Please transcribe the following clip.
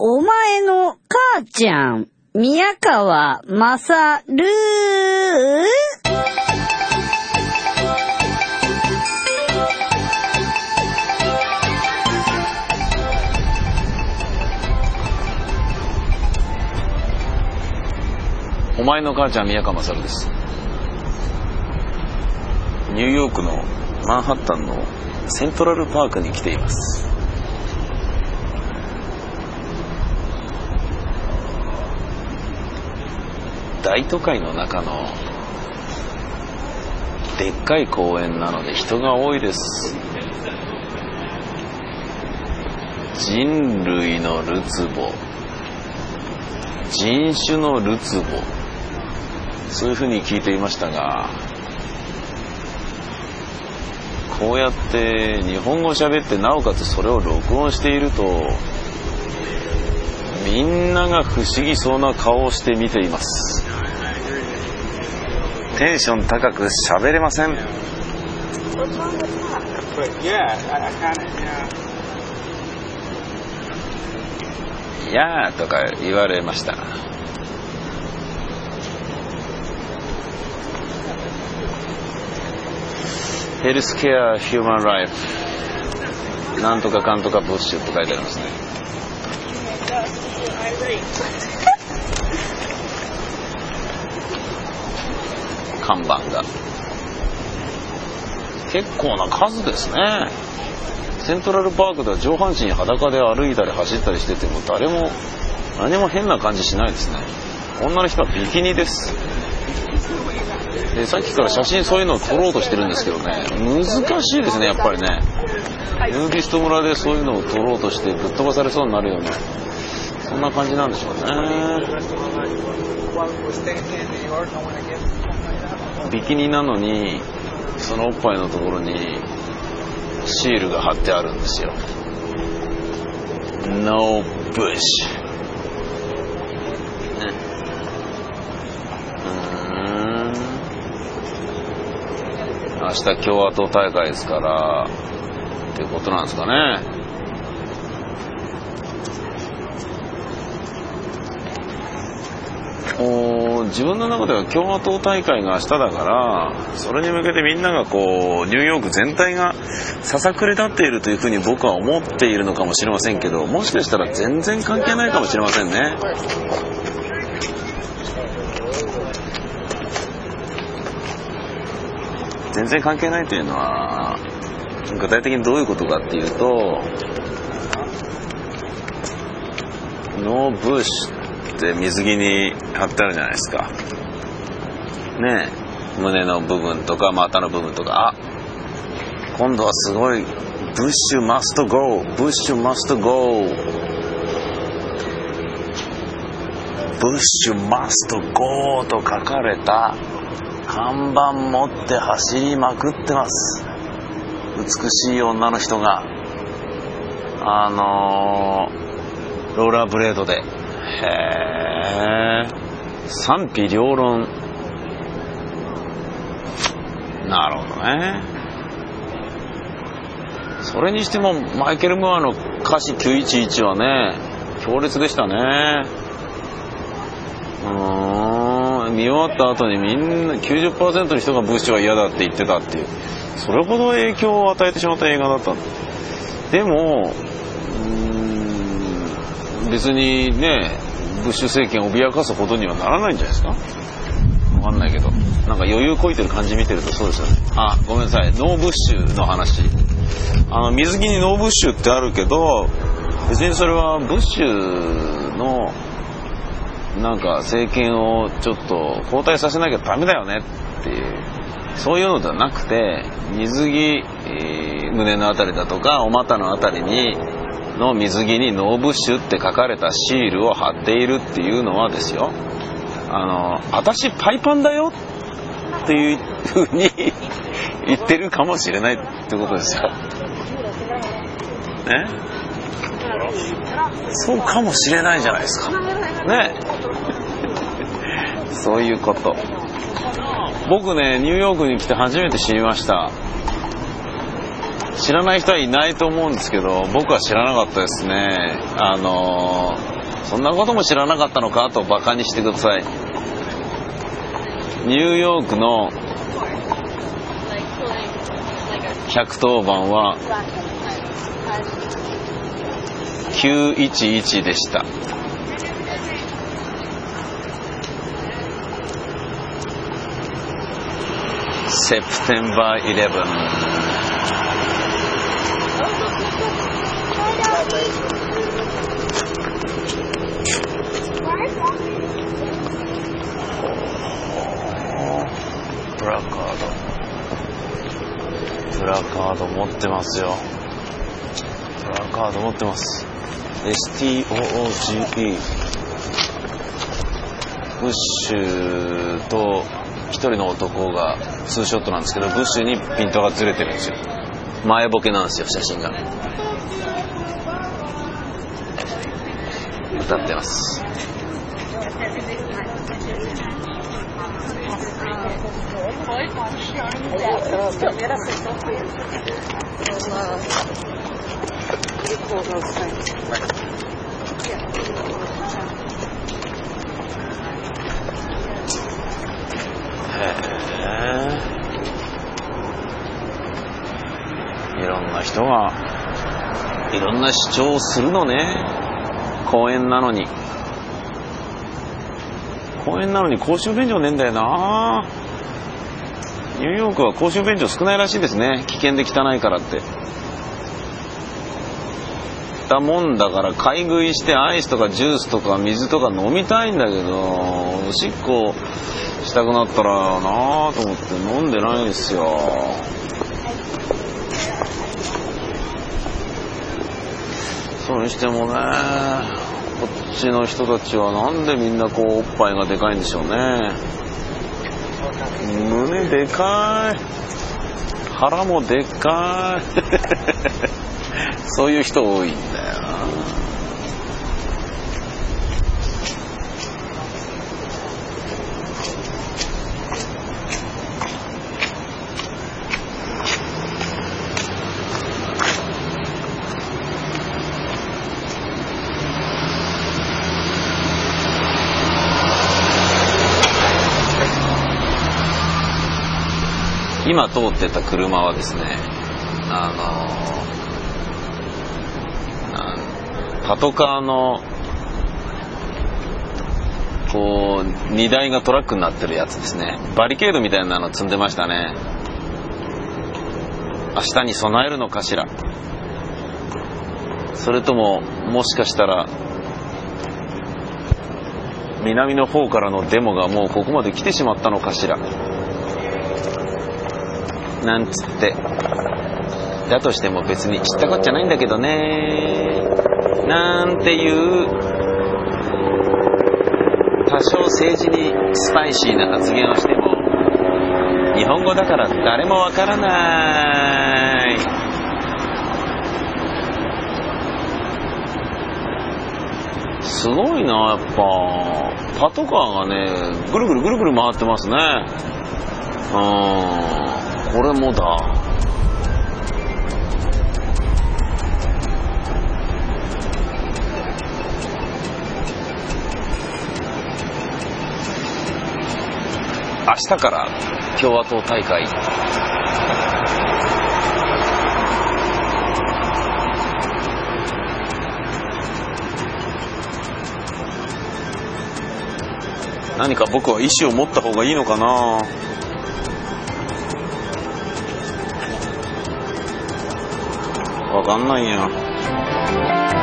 お前の母ちゃん、宮川まさるお前の母ちゃん宮川勝です。ニューヨークのマンハッタンのセントラルパークに来ています。大都会の中のでっかい公園なので人が多いです。人類のるつぼ。人種のるつぼ。そういうふうに聞いていましたがこうやって日本語を喋ってなおかつそれを録音しているとみんなが不思議そうな顔をして見ています。テンション高く喋れません。やーとか言われました。ヘルスケアヒューマンライフなんとかかんとかブッシュって書いてありますね。看板が。結構な数ですね。セントラルパークでは上半身裸で歩いたり走ったりしてても誰も何も変な感じしないですね。女の人はビキニです。でさっきから写真そういうのを撮ろうとしてるんですけどね。難しいですねやっぱりね。ヌーディスト村でそういうのを撮ろうとしてぶっ飛ばされそうになるような。そんな感じなんでしょうね。ビキニなのにそのおっぱいのところにシールが貼ってあるんですよ。No bush ねん。明日共和党大会ですからってことなんですかね。こう自分の中では共和党大会が明日だからそれに向けてみんながこうニューヨーク全体がささくれ立っているというふうに僕は思っているのかもしれませんけどもしかしたら全然関係ないかもしれませんね。全然関係ないというのは具体的にどういうことかっていうと No Bush。って水着に貼ってあるじゃないですか。ね胸の部分とか股の部分とか。あ今度はすごい。 Bush must go。Bush must go。Bush must go と書かれた。看板持って走りまくってます。美しい女の人が。あのーローラーブレードで。へえ賛否両論。なるほどね。それにしてもマイケル・ムアの歌詞911はね強烈でしたね。うーん。見終わった後にみんな90%の人がブッシュは嫌だって言ってたっていう。それほど影響を与えてしまった映画だったんでも別にねブッシュ政権を脅かすほどにはならないんじゃないですか？わかんないけど。なんか余裕こいてる感じ見てるとそうですよね。あごめんなさい。 No Bush の話。あの水着に No Bush ってあるけど別にそれはブッシュのなんか政権をちょっと交代させなきゃダメだよねっていうそういうのではなくて水着、えー胸のあたりだとかお股のあたりにの水着にノーブッシュって書かれたシールを貼っているっていうのはですよあの私パイパンだよっていうふうに 言ってるかもしれないってことですよ。ねそうかもしれないじゃないですか。ねそういうこと。僕ね、ニューヨークに来て初めて知りました。知らない人はいないと思うんですけど僕は知らなかったですね。あのそんなことも知らなかったのかとバカにしてください。ニューヨークの110番は911でした。セプテンバー11プラカード。プラカード持ってますよ。プラカード持ってます。STOOGE ブッシュと一人の男がツーショットなんですけどブッシュにピントがずれてるんですよ。前ボケなんですよ写真が。歌ってます。へえいろんな人がいろんな主張をするのね。公園なのに。公園なのに公衆便所ねえんだよな。ニューヨークは公衆便所少ないらしいですね。危険で汚いからって。だもんだから買い食いしてアイスとかジュースとか水とか飲みたいんだけどおしっこしたくなったらなあと思って飲んでないんですよ。それにしてもねこっちの人たちはなんでみんなこうおっぱいがでかいんでしょうね。胸でかい。腹もでかい。そういう人多いんだよ。な今通ってた車はですねあのパトカーのこう荷台がトラックになってるやつですね。バリケードみたいなの積んでましたね。明日に備えるのかしら。それとももしかしたら南の方からのデモがもうここまで来てしまったのかしら。なんつって。だとしても別に知ったこっちゃないんだけどね。なんていう多少政治にスパイシーな発言をしても日本語だから誰もわからない。すごいなやっぱ。パトカーがねぐるぐるぐるぐる回ってますね。うん。これもだ。明日から共和党大会。何か僕は意思を持った方がいいのかな。わかんないや。